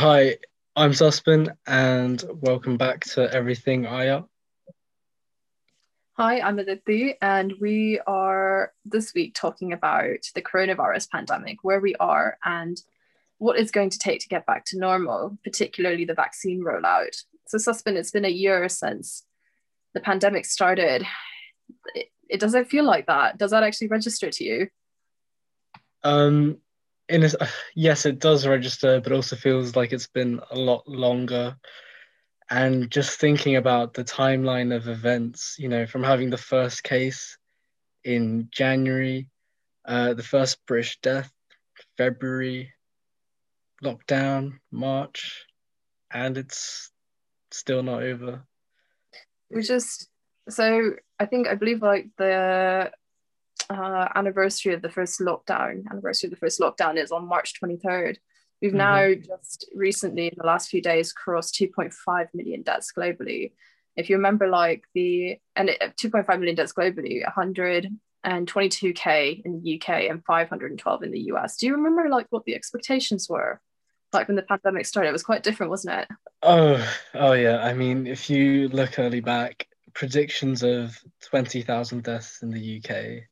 Hi, I'm Suspin, and welcome back to Everything Aya. Hi, I'm Aditi, and we are this week talking about the coronavirus pandemic, where we are, and what it's going to take to get back to normal, particularly the vaccine rollout. So, Suspin, it's been a year since the pandemic started. It, it doesn't feel like that? Does that actually register to you? Um, in a, yes, it does register, but also feels like it's been a lot longer. And just thinking about the timeline of events, you know, from having the first case in January, uh, the first British death, February, lockdown, March, and it's still not over. We just so I think I believe like the uh, anniversary of the first lockdown, anniversary of the first lockdown is on March 23rd. We've mm-hmm. now just recently, in the last few days, crossed 2.5 million deaths globally. If you remember, like the and it, 2.5 million deaths globally, 122k in the UK and 512 in the US. Do you remember like what the expectations were? Like when the pandemic started, it was quite different, wasn't it? Oh, oh yeah. I mean, if you look early back, predictions of 20,000 deaths in the UK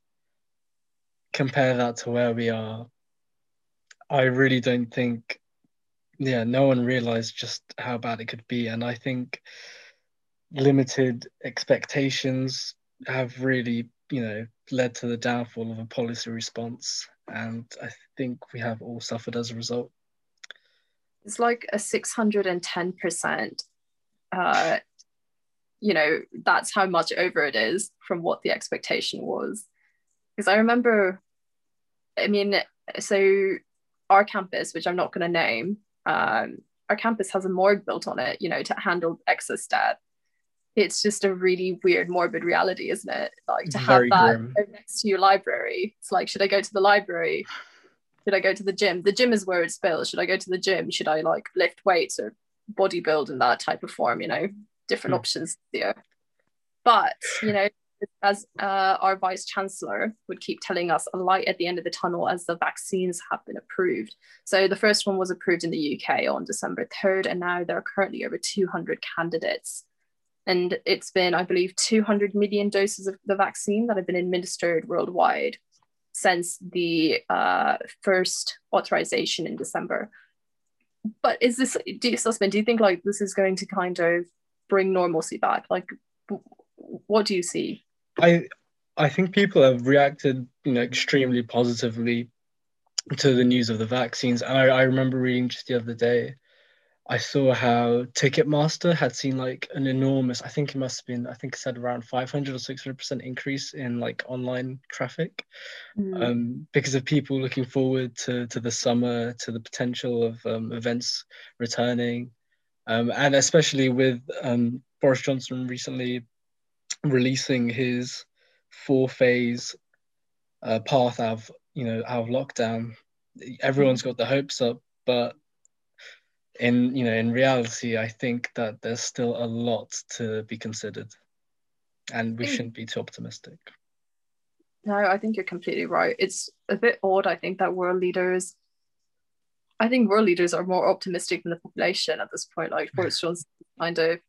compare that to where we are, I really don't think, yeah, no one realized just how bad it could be. And I think limited expectations have really, you know, led to the downfall of a policy response. And I think we have all suffered as a result. It's like a 610%, uh, you know, that's how much over it is from what the expectation was. Because I remember I mean, so our campus, which I'm not going to name, um, our campus has a morgue built on it, you know, to handle excess death. It's just a really weird, morbid reality, isn't it? Like to have that next to your library. It's like, should I go to the library? Should I go to the gym? The gym is where it's built. Should I go to the gym? Should I like lift weights or bodybuild in that type of form? You know, different mm. options there. But you know, as uh, our vice chancellor would keep telling us, a light at the end of the tunnel as the vaccines have been approved. So the first one was approved in the UK on December 3rd, and now there are currently over 200 candidates. And it's been, I believe, 200 million doses of the vaccine that have been administered worldwide since the uh, first authorization in December. But is this, do you, Suspin, do you think like this is going to kind of bring normalcy back? Like, what do you see? I I think people have reacted, you know, extremely positively to the news of the vaccines. And I, I remember reading just the other day, I saw how Ticketmaster had seen like an enormous, I think it must have been, I think it said around 500 or 600% increase in like online traffic mm. um, because of people looking forward to, to the summer, to the potential of um, events returning. Um, and especially with um, Boris Johnson recently releasing his four phase uh, path out of you know out of lockdown. Everyone's got the hopes up, but in you know in reality, I think that there's still a lot to be considered, and we shouldn't be too optimistic. No, I think you're completely right. It's a bit odd. I think that world leaders. I think world leaders are more optimistic than the population at this point. Like Boris Johnson kind of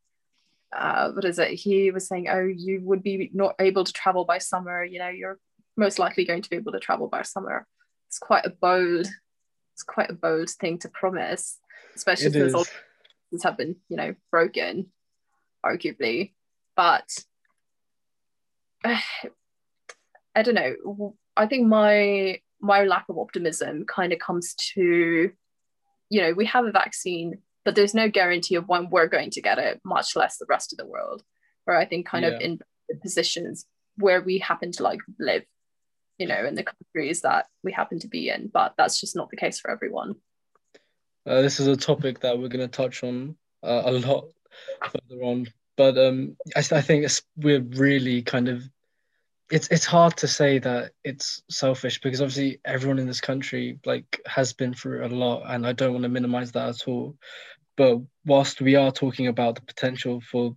uh, what is it? He was saying, oh, you would be not able to travel by summer. You know, you're most likely going to be able to travel by summer. It's quite a bold, it's quite a bold thing to promise, especially it since all things have been, you know, broken, arguably. But uh, I don't know. I think my my lack of optimism kind of comes to, you know, we have a vaccine but there's no guarantee of when we're going to get it, much less the rest of the world. Where I think kind yeah. of in positions where we happen to like live, you know, in the countries that we happen to be in, but that's just not the case for everyone. Uh, this is a topic that we're going to touch on uh, a lot further on, but um, I, I think we're really kind of it's it's hard to say that it's selfish because obviously everyone in this country like has been through a lot and I don't want to minimize that at all but whilst we are talking about the potential for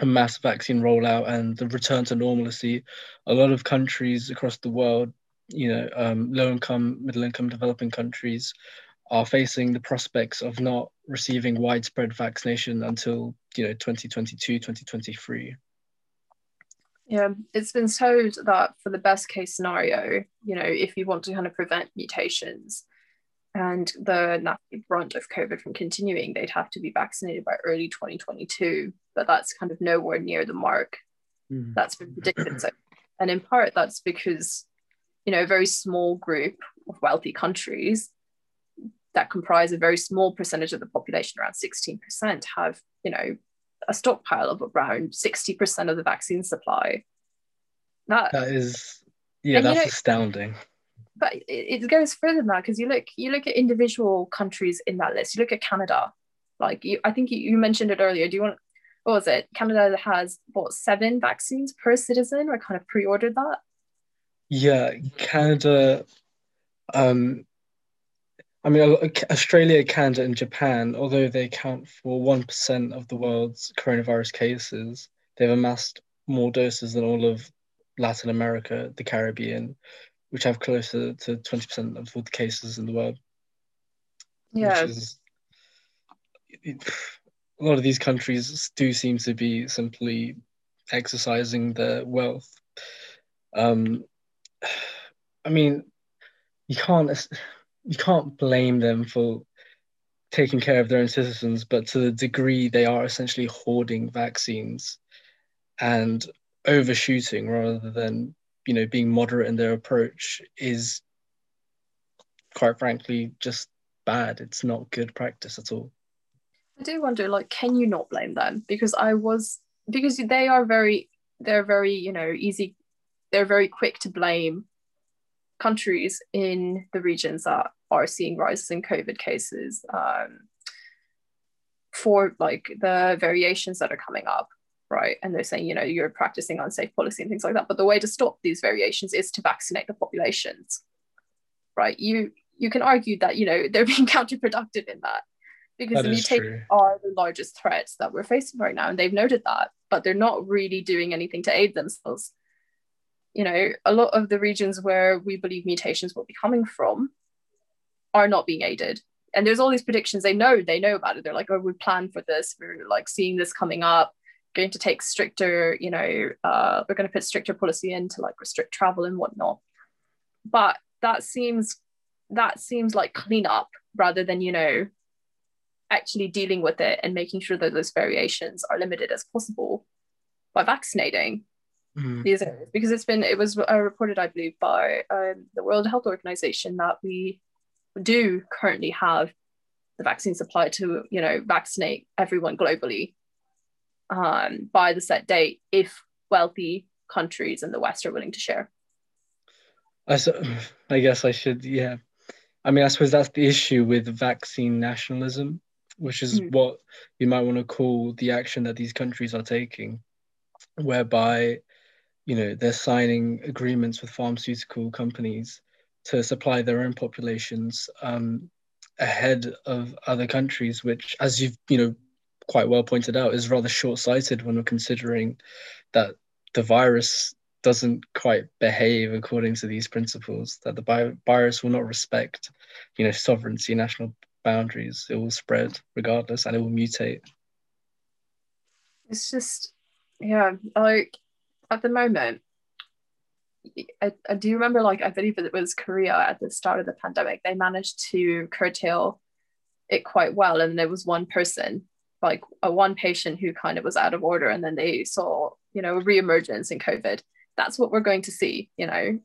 a mass vaccine rollout and the return to normalcy, a lot of countries across the world, you know, um, low income, middle income, developing countries, are facing the prospects of not receiving widespread vaccination until you know 2022 2023 yeah it's been told that for the best case scenario you know if you want to kind of prevent mutations and the brunt of covid from continuing they'd have to be vaccinated by early 2022 but that's kind of nowhere near the mark mm. that's been predicted so and in part that's because you know a very small group of wealthy countries that comprise a very small percentage of the population, around 16%, have, you know, a stockpile of around 60% of the vaccine supply. That, that is, yeah, that's you know, astounding. But it, it goes further than that because you look, you look at individual countries in that list. You look at Canada, like you, I think you, you mentioned it earlier. Do you want? What was it? Canada has what seven vaccines per citizen. I kind of pre-ordered that. Yeah, Canada. Um, I mean, Australia, Canada, and Japan, although they account for 1% of the world's coronavirus cases, they've amassed more doses than all of Latin America, the Caribbean, which have closer to 20% of all the cases in the world. Yeah. Is, a lot of these countries do seem to be simply exercising their wealth. Um, I mean, you can't you can't blame them for taking care of their own citizens, but to the degree they are essentially hoarding vaccines and overshooting rather than you know being moderate in their approach is quite frankly just bad. It's not good practice at all. I do wonder, like, can you not blame them? Because I was because they are very they're very, you know, easy they're very quick to blame countries in the regions that are seeing rises in COVID cases um, for like the variations that are coming up, right? And they're saying, you know, you're practicing unsafe policy and things like that. But the way to stop these variations is to vaccinate the populations, right? You you can argue that you know they're being counterproductive in that because that the mutations are the largest threats that we're facing right now, and they've noted that, but they're not really doing anything to aid themselves you know, a lot of the regions where we believe mutations will be coming from are not being aided. And there's all these predictions. They know, they know about it. They're like, oh, we plan for this. We're like seeing this coming up. Going to take stricter, you know, uh, we're going to put stricter policy in to like restrict travel and whatnot. But that seems that seems like cleanup rather than you know actually dealing with it and making sure that those variations are limited as possible by vaccinating mm. these areas because it's been it was uh, reported i believe by um, the world health organization that we do currently have the vaccine supply to you know vaccinate everyone globally um, by the set date if wealthy countries in the west are willing to share I, so, I guess i should yeah i mean i suppose that's the issue with vaccine nationalism which is mm. what you might want to call the action that these countries are taking whereby you know they're signing agreements with pharmaceutical companies to supply their own populations um, ahead of other countries, which, as you've you know quite well pointed out, is rather short-sighted when we're considering that the virus doesn't quite behave according to these principles. That the virus will not respect, you know, sovereignty, national boundaries. It will spread regardless, and it will mutate. It's just, yeah, like at the moment, I, I do remember like I believe it was Korea at the start of the pandemic. They managed to curtail it quite well, and there was one person, like a one patient who kind of was out of order, and then they saw you know a reemergence in COVID. That's what we're going to see. You know,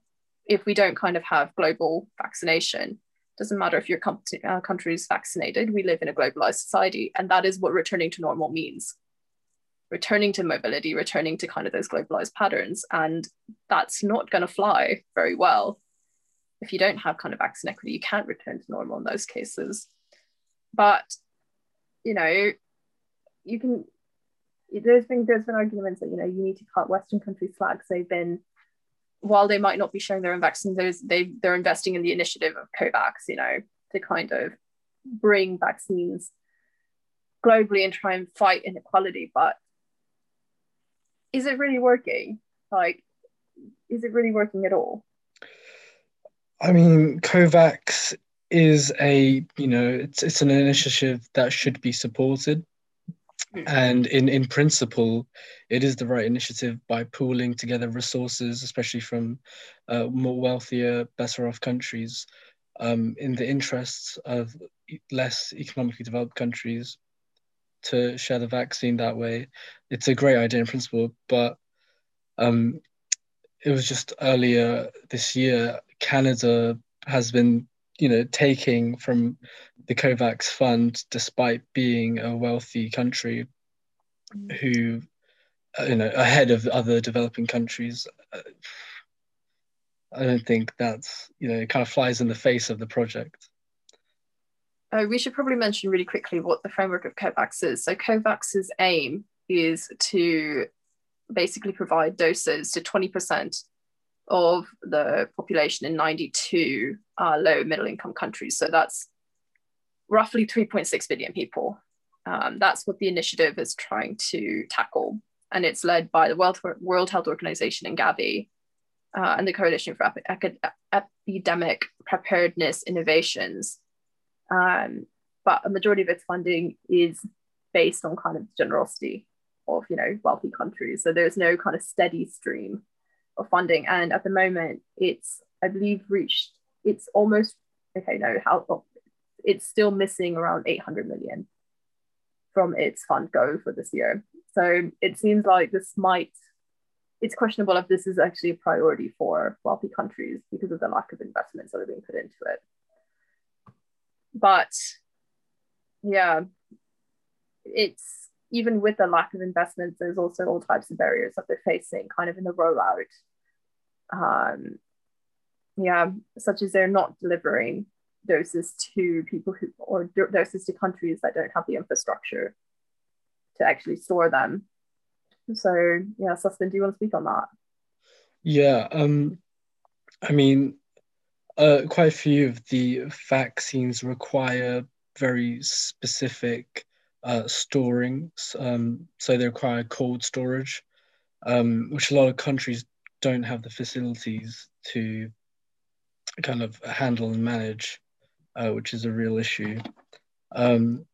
if we don't kind of have global vaccination, doesn't matter if your com- uh, country is vaccinated. We live in a globalized society, and that is what returning to normal means returning to mobility, returning to kind of those globalized patterns. And that's not going to fly very well. If you don't have kind of vaccine equity, you can't return to normal in those cases. But, you know, you can, there's been, there's been arguments that, you know, you need to cut Western countries slack. They've been, while they might not be sharing their own vaccines, they, they're investing in the initiative of COVAX, you know, to kind of bring vaccines globally and try and fight inequality. But is it really working? Like, is it really working at all? I mean, COVAX is a you know it's it's an initiative that should be supported. And in in principle it is the right initiative by pooling together resources especially from uh, more wealthier better off countries um, in the interests of less economically developed countries to share the vaccine that way. It's a great idea in principle but um, it was just earlier this year canada has been you know, taking from the COVAX fund despite being a wealthy country who, uh, you know, ahead of other developing countries. Uh, I don't think that's, you know, it kind of flies in the face of the project. Uh, we should probably mention really quickly what the framework of COVAX is. So, COVAX's aim is to basically provide doses to 20% of the population in 92 uh, low middle income countries. So that's roughly 3.6 billion people. Um, that's what the initiative is trying to tackle. And it's led by the World, World Health Organization and Gavi uh, and the Coalition for Epi- Epidemic Preparedness Innovations. Um, but a majority of its funding is based on kind of generosity of, you know, wealthy countries. So there's no kind of steady stream of funding. And at the moment, it's, I believe, reached, it's almost, okay, no, how, oh, it's still missing around 800 million from its fund go for this year. So it seems like this might, it's questionable if this is actually a priority for wealthy countries because of the lack of investments that are being put into it. But yeah, it's even with the lack of investments, there's also all types of barriers that they're facing kind of in the rollout. Um, yeah, such as they're not delivering doses to people who, or doses to countries that don't have the infrastructure to actually store them. So, yeah, Sustin, do you want to speak on that? Yeah, um, I mean, uh, quite a few of the vaccines require very specific uh, storing. Um, so they require cold storage, um, which a lot of countries don't have the facilities to kind of handle and manage, uh, which is a real issue. Um,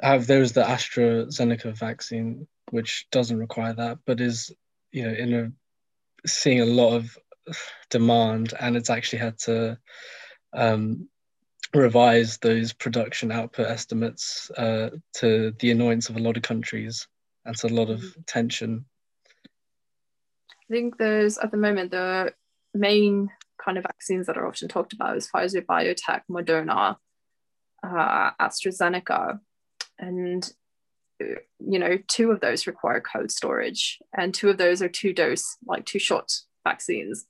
have there's the AstraZeneca vaccine, which doesn't require that, but is you know in a seeing a lot of demand, and it's actually had to um, revise those production output estimates uh, to the annoyance of a lot of countries and to a lot of mm-hmm. tension. I think there's at the moment the main kind of vaccines that are often talked about is Pfizer, BioNTech, Moderna, uh, AstraZeneca, and you know two of those require cold storage, and two of those are two dose, like two shot vaccines.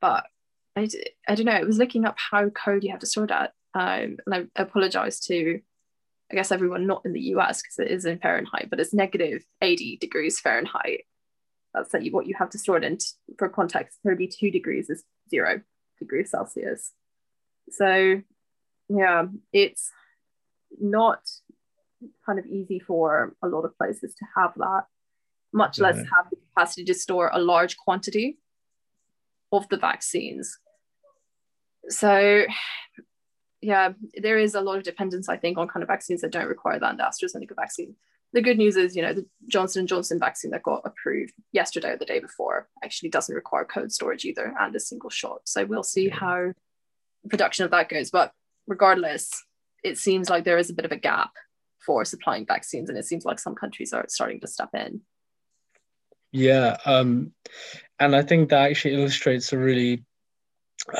But I, I don't know. I was looking up how cold you have to store that. Um, and I apologize to, I guess, everyone not in the US because it is in Fahrenheit, but it's negative 80 degrees Fahrenheit. That's what you have to store it in. For context, 32 degrees is zero degrees Celsius. So, yeah, it's not kind of easy for a lot of places to have that, much less have the capacity to store a large quantity of the vaccines so yeah, there is a lot of dependence, I think, on kind of vaccines that don't require that. And the AstraZeneca vaccine. The good news is, you know, the Johnson & Johnson vaccine that got approved yesterday or the day before actually doesn't require cold storage either, and a single shot. So we'll see how production of that goes. But regardless, it seems like there is a bit of a gap for supplying vaccines, and it seems like some countries are starting to step in. Yeah, um, and I think that actually illustrates a really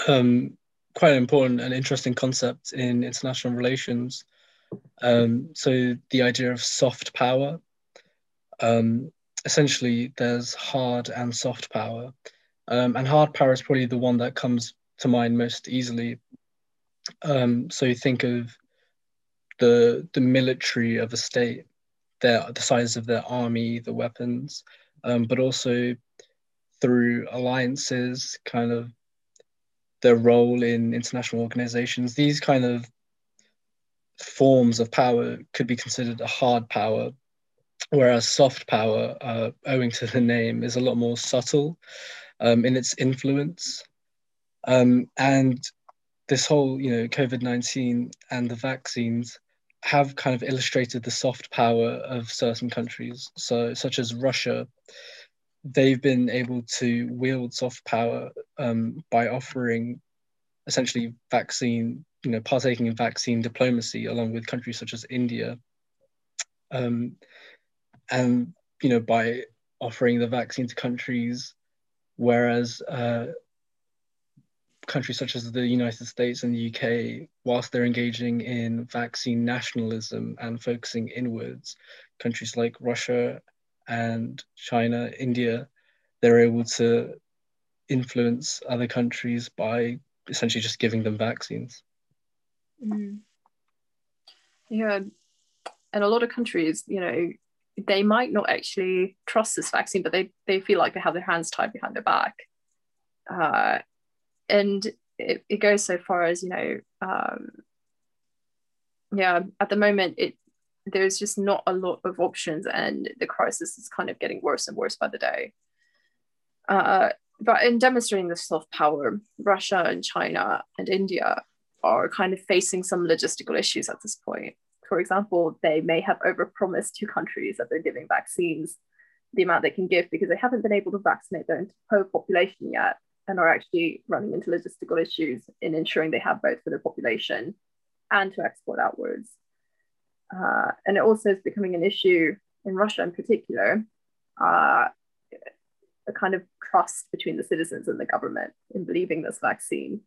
um, quite an important and interesting concept in international relations. Um, so the idea of soft power. Um, essentially, there's hard and soft power, um, and hard power is probably the one that comes to mind most easily. Um, so you think of the the military of a state, their the size of their army, the weapons, um, but also through alliances, kind of their role in international organizations, these kind of forms of power could be considered a hard power, whereas soft power, uh, owing to the name, is a lot more subtle um, in its influence. Um, and this whole, you know, COVID 19 and the vaccines have kind of illustrated the soft power of certain countries. So, such as Russia, they've been able to wield soft power um, by offering essentially vaccine, you know, partaking in vaccine diplomacy along with countries such as India. Um, and, you know, by offering the vaccine to countries, whereas uh, countries such as the United States and the UK, whilst they're engaging in vaccine nationalism and focusing inwards, countries like Russia and China, India, they're able to influence other countries by essentially just giving them vaccines. Mm. Yeah, and a lot of countries, you know, they might not actually trust this vaccine, but they they feel like they have their hands tied behind their back. Uh, and it, it goes so far as you know um, yeah at the moment it there's just not a lot of options and the crisis is kind of getting worse and worse by the day uh, but in demonstrating the soft power russia and china and india are kind of facing some logistical issues at this point for example they may have overpromised to countries that they're giving vaccines the amount they can give because they haven't been able to vaccinate their entire population yet and are actually running into logistical issues in ensuring they have both for their population and to export outwards. Uh, and it also is becoming an issue in Russia in particular, uh, a kind of trust between the citizens and the government in believing this vaccine.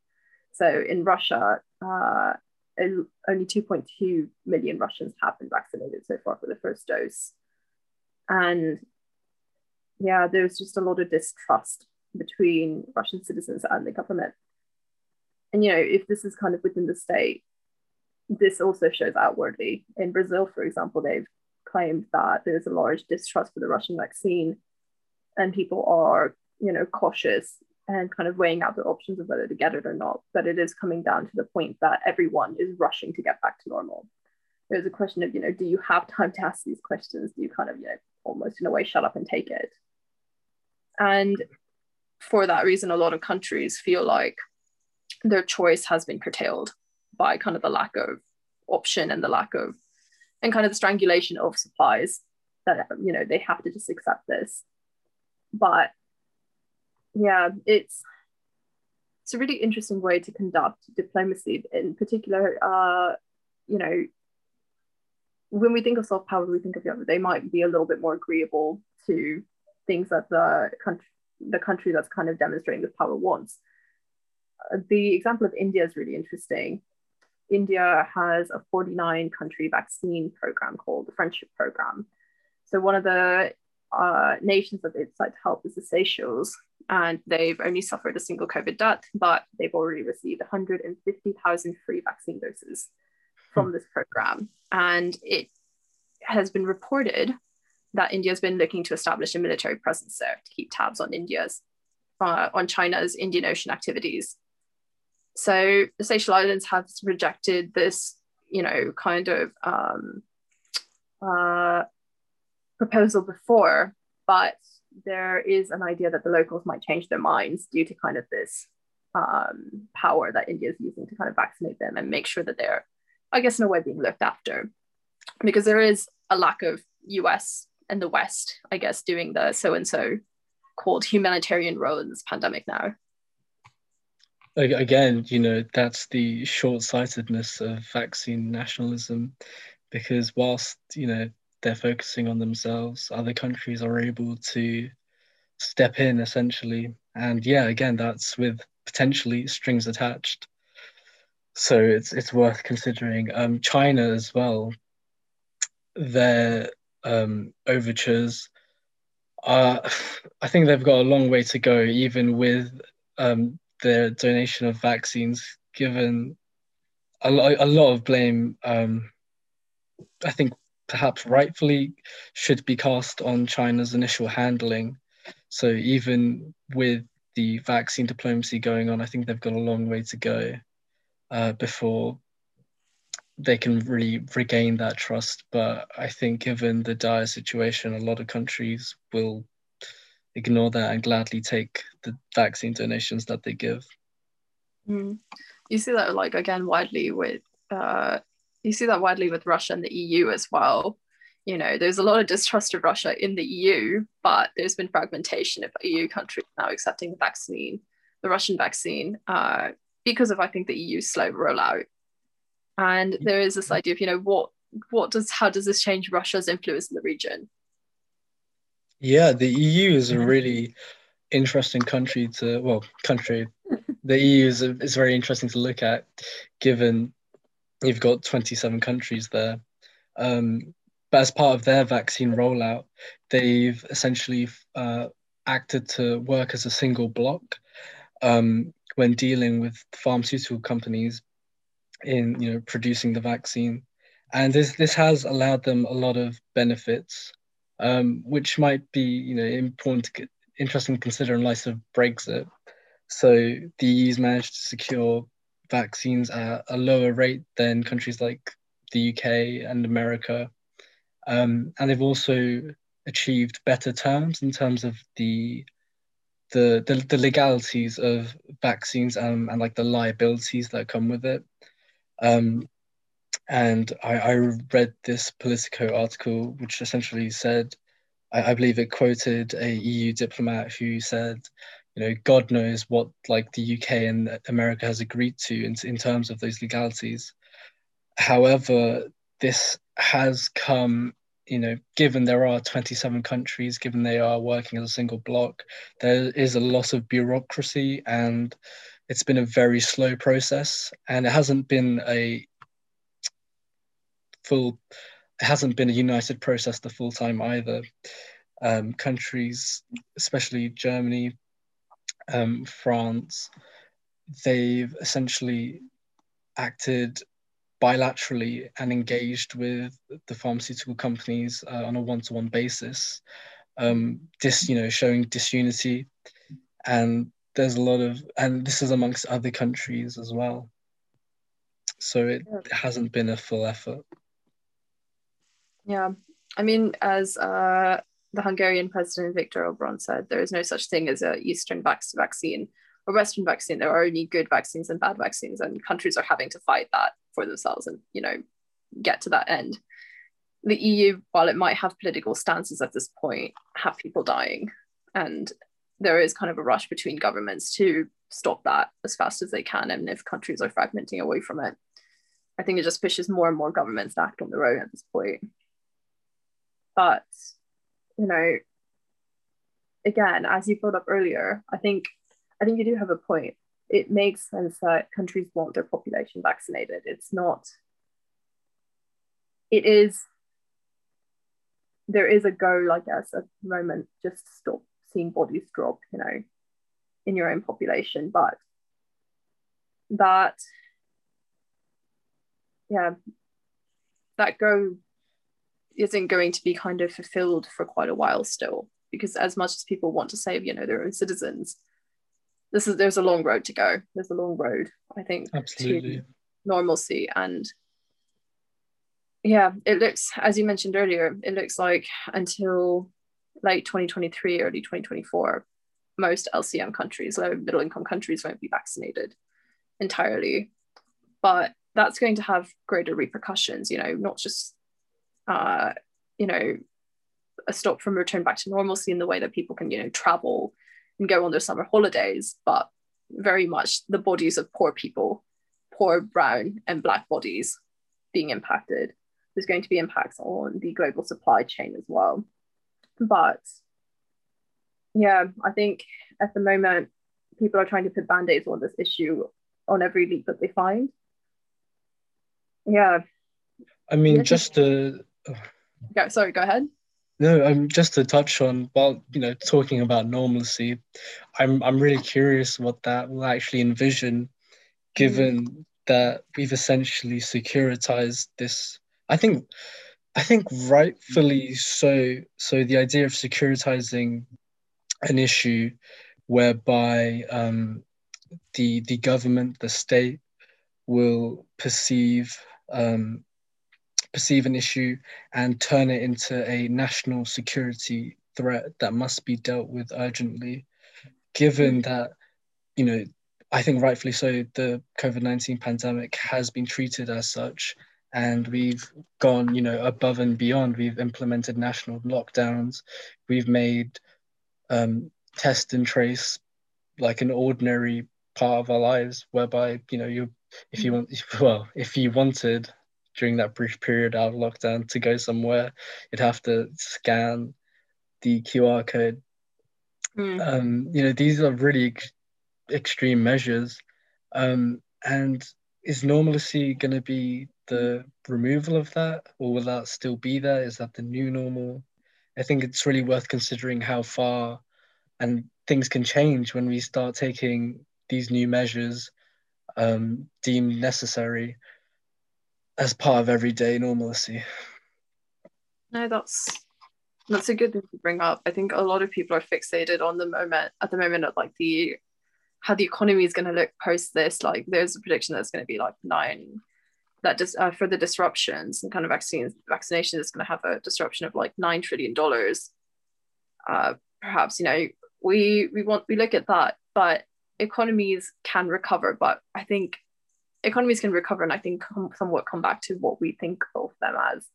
So in Russia, uh, only 2.2 million Russians have been vaccinated so far for the first dose. And yeah, there's just a lot of distrust between Russian citizens and the government. And you know, if this is kind of within the state, this also shows outwardly. In Brazil, for example, they've claimed that there's a large distrust for the Russian vaccine, and people are, you know, cautious and kind of weighing out their options of whether to get it or not. But it is coming down to the point that everyone is rushing to get back to normal. There's a question of, you know, do you have time to ask these questions? Do you kind of, you know, almost in a way shut up and take it? And for that reason, a lot of countries feel like their choice has been curtailed by kind of the lack of option and the lack of and kind of the strangulation of supplies that you know they have to just accept this but yeah it's it's a really interesting way to conduct diplomacy in particular uh you know when we think of soft power we think of know, they might be a little bit more agreeable to things that the country the country that's kind of demonstrating this power wants. Uh, the example of India is really interesting. India has a 49 country vaccine program called the Friendship Program. So, one of the uh, nations that they'd like to help is the Seychelles, and they've only suffered a single COVID death, but they've already received 150,000 free vaccine doses from hmm. this program. And it has been reported that India's been looking to establish a military presence there to keep tabs on India's uh, on China's Indian Ocean activities. So the Seychelles Islands have rejected this, you know, kind of um, uh, proposal before, but there is an idea that the locals might change their minds due to kind of this um, power that India is using to kind of vaccinate them and make sure that they're, I guess, in a way, being looked after, because there is a lack of U.S and the West, I guess, doing the so and so called humanitarian role in this pandemic now. Again, you know, that's the short sightedness of vaccine nationalism because whilst, you know, they're focusing on themselves, other countries are able to step in essentially. And yeah, again, that's with potentially strings attached. So it's it's worth considering. Um, China as well. Their um, overtures. Uh, I think they've got a long way to go, even with um, their donation of vaccines, given a, lo- a lot of blame, um, I think perhaps rightfully, should be cast on China's initial handling. So even with the vaccine diplomacy going on, I think they've got a long way to go uh, before they can really regain that trust. But I think, given the dire situation, a lot of countries will ignore that and gladly take the vaccine donations that they give. Mm. you see that like again widely with uh, you see that widely with Russia and the EU as well. You know, there's a lot of distrust of Russia in the EU, but there's been fragmentation of EU countries now accepting the vaccine, the Russian vaccine, uh, because of I think the EU's slow rollout. And there is this idea of you know what what does how does this change Russia's influence in the region? Yeah, the EU is a really interesting country to well country. the EU is a, is very interesting to look at, given you've got 27 countries there. Um, but as part of their vaccine rollout, they've essentially uh, acted to work as a single block um, when dealing with pharmaceutical companies in you know producing the vaccine, and this this has allowed them a lot of benefits, um, which might be you know important, interesting to consider in light of Brexit. So the EU's managed to secure vaccines at a lower rate than countries like the UK and America. Um, and they've also achieved better terms in terms of the the the, the legalities of vaccines and, and like the liabilities that come with it. Um, and I, I read this Politico article, which essentially said, I, I believe it quoted a EU diplomat who said you know, God knows what like the UK and America has agreed to in, in terms of those legalities. However, this has come, you know, given there are 27 countries, given they are working as a single block, there is a lot of bureaucracy and it's been a very slow process and it hasn't been a full it hasn't been a united process the full time either um, countries especially germany um, France, they've essentially acted bilaterally and engaged with the pharmaceutical companies uh, on a one-to-one basis, um, dis, you know, showing disunity, and there's a lot of, and this is amongst other countries as well. So it hasn't been a full effort. Yeah, I mean, as uh, the Hungarian president Viktor Orban said there is no such thing as a Eastern vaccine or Western vaccine. There are only good vaccines and bad vaccines, and countries are having to fight that for themselves and you know get to that end. The EU, while it might have political stances at this point, have people dying, and there is kind of a rush between governments to stop that as fast as they can. And if countries are fragmenting away from it, I think it just pushes more and more governments to act on their own at this point. But you know, again, as you brought up earlier, I think I think you do have a point. It makes sense that countries want their population vaccinated. It's not. It is. There is a goal, I guess, at the moment, just to stop seeing bodies drop, you know, in your own population. But that, yeah, that goal isn't going to be kind of fulfilled for quite a while still because as much as people want to save you know their own citizens this is there's a long road to go. There's a long road i think Absolutely. to normalcy. And yeah it looks as you mentioned earlier it looks like until late 2023 early 2024 most lcm countries low middle income countries won't be vaccinated entirely. But that's going to have greater repercussions you know not just uh, you know, a stop from return back to normalcy in the way that people can, you know, travel and go on their summer holidays, but very much the bodies of poor people, poor brown and black bodies being impacted. There's going to be impacts on the global supply chain as well. But yeah, I think at the moment, people are trying to put band aids on this issue on every leak that they find. Yeah. I mean, just to Go, sorry, go ahead. No, um, just to touch on while you know talking about normalcy, I'm I'm really curious what that will actually envision, given mm. that we've essentially securitized this. I think, I think rightfully so. So the idea of securitizing an issue whereby um, the the government, the state, will perceive um, perceive an issue and turn it into a national security threat that must be dealt with urgently, given mm. that, you know, I think rightfully so, the COVID 19 pandemic has been treated as such. And we've gone, you know, above and beyond. We've implemented national lockdowns. We've made um, test and trace like an ordinary part of our lives, whereby you know you, if you want, well, if you wanted during that brief period out of lockdown to go somewhere, you'd have to scan the QR code. Mm. Um, you know, these are really extreme measures. Um, and is normalcy going to be the removal of that, or will that still be there? Is that the new normal? I think it's really worth considering how far and things can change when we start taking these new measures um, deemed necessary as part of everyday normalcy. No, that's that's a good thing to bring up. I think a lot of people are fixated on the moment at the moment of like the how the economy is going to look post this. Like there's a prediction that's going to be like nine that just uh, for the disruptions and kind of vaccines vaccination is going to have a disruption of like nine trillion dollars. Uh, perhaps you know we we want we look at that, but economies can recover. But I think economies can recover, and I think come, somewhat come back to what we think of them as.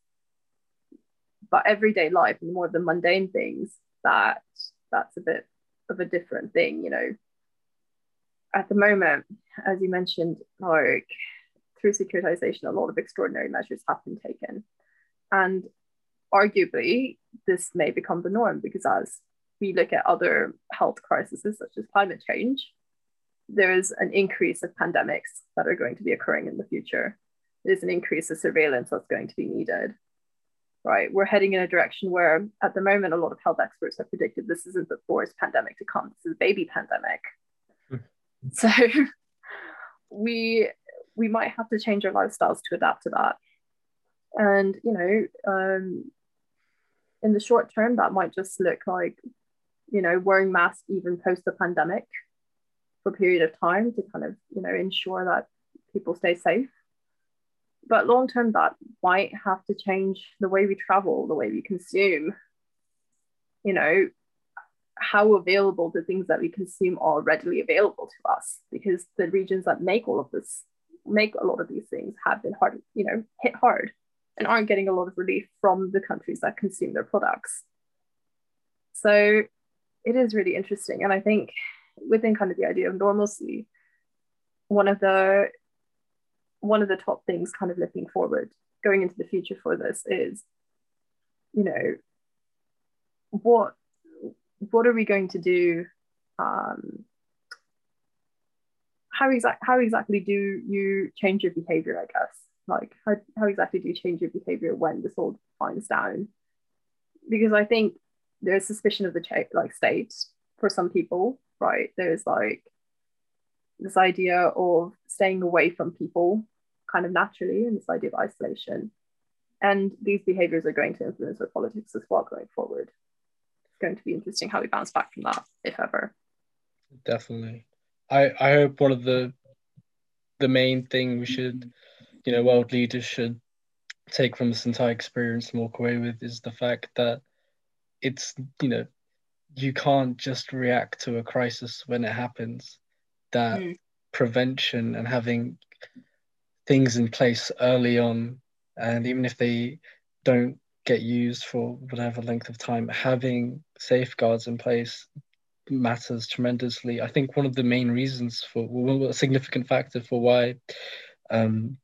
But everyday life and more of the mundane things that that's a bit of a different thing, you know at the moment, as you mentioned, like through securitization, a lot of extraordinary measures have been taken. And arguably, this may become the norm because as we look at other health crises such as climate change, there is an increase of pandemics that are going to be occurring in the future. There's an increase of surveillance that's going to be needed. Right, we're heading in a direction where, at the moment, a lot of health experts have predicted this isn't the forest pandemic to come. This is a baby pandemic so we we might have to change our lifestyles to adapt to that. And you know, um, in the short term, that might just look like you know wearing masks even post the pandemic for a period of time to kind of you know ensure that people stay safe. But long term, that might have to change the way we travel, the way we consume. You know, how available the things that we consume are readily available to us because the regions that make all of this make a lot of these things have been hard you know hit hard and aren't getting a lot of relief from the countries that consume their products so it is really interesting and i think within kind of the idea of normalcy one of the one of the top things kind of looking forward going into the future for this is you know what what are we going to do? Um, how exact how exactly do you change your behavior? I guess like how, how exactly do you change your behavior when this all finds down? Because I think there's suspicion of the cha- like state for some people, right? There's like this idea of staying away from people kind of naturally and this idea of isolation. And these behaviors are going to influence our politics as well going forward It's going to be interesting how we bounce back from that, if ever. Definitely. I, I hope one of the the main thing we should, you know, world leaders should take from this entire experience and walk away with is the fact that it's, you know, you can't just react to a crisis when it happens. That mm. prevention and having things in place early on, and even if they don't get used for whatever length of time, having safeguards in place matters tremendously. I think one of the main reasons for, well, a significant factor for why um,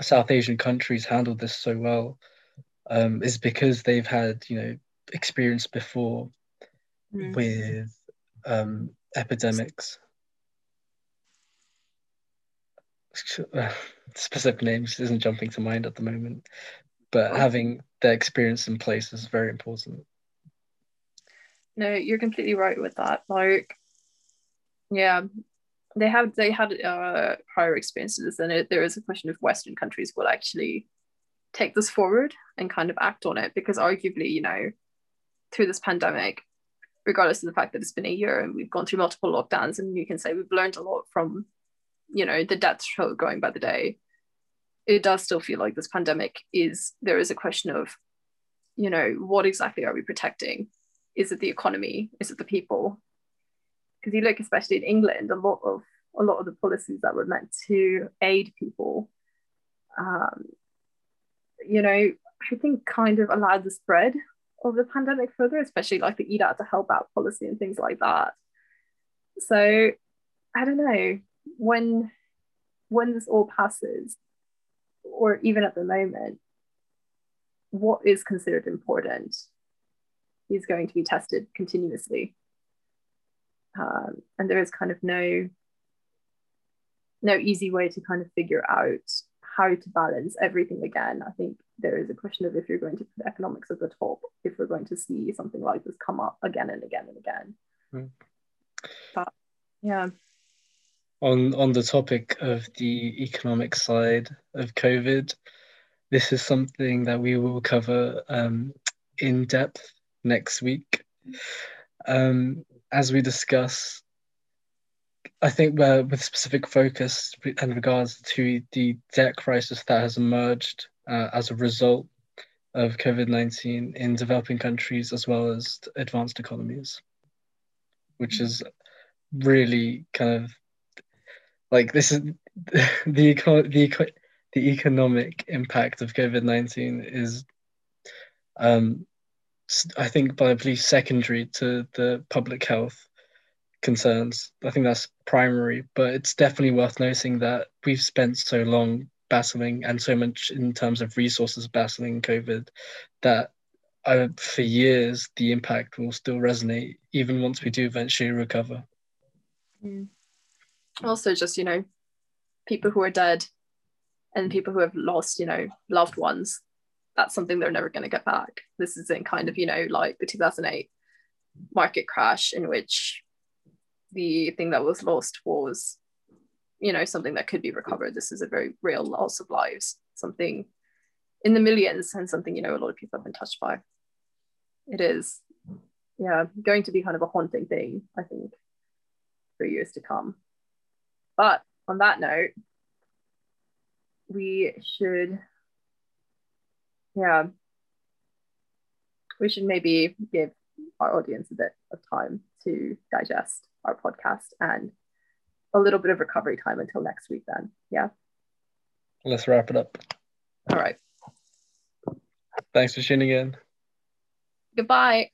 South Asian countries handled this so well um, is because they've had, you know, experience before mm. with um, epidemics. Specific names isn't jumping to mind at the moment, but having the experience in place is very important. No, you're completely right with that. Like, yeah, they have they had uh, prior experiences, and it, there is a question of Western countries will actually take this forward and kind of act on it because arguably, you know, through this pandemic, regardless of the fact that it's been a year and we've gone through multiple lockdowns, and you can say we've learned a lot from, you know, the death toll going by the day it does still feel like this pandemic is there is a question of you know what exactly are we protecting? Is it the economy? Is it the people? Because you look especially in england a lot of a lot of the policies that were meant to aid people, um, you know, I think kind of allowed the spread of the pandemic further, especially like the eat out to help out policy and things like that. So I don't know when when this all passes, or even at the moment, what is considered important is going to be tested continuously. Um, and there is kind of no no easy way to kind of figure out how to balance everything again. I think there is a question of if you're going to put economics at the top, if we're going to see something like this come up again and again and again. Mm. But yeah. On on the topic of the economic side of COVID, this is something that we will cover um, in depth next week. Um, as we discuss, I think uh, with specific focus in regards to the debt crisis that has emerged uh, as a result of COVID 19 in developing countries as well as advanced economies, which is really kind of like this is the, eco- the, eco- the economic impact of COVID 19 is, um, I think, by I believe, secondary to the public health concerns. I think that's primary, but it's definitely worth noting that we've spent so long battling and so much in terms of resources battling COVID that uh, for years the impact will still resonate even once we do eventually recover. Mm. Also, just you know, people who are dead and people who have lost, you know, loved ones. That's something they're never going to get back. This is in kind of, you know, like the 2008 market crash in which the thing that was lost was you know something that could be recovered. This is a very real loss of lives something in the millions and something you know a lot of people have been touched by. It is yeah going to be kind of a haunting thing i think for years to come. But on that note we should yeah we should maybe give our audience a bit of time to digest our podcast and a little bit of recovery time until next week then. Yeah. Let's wrap it up. All right. Thanks for tuning in. Goodbye.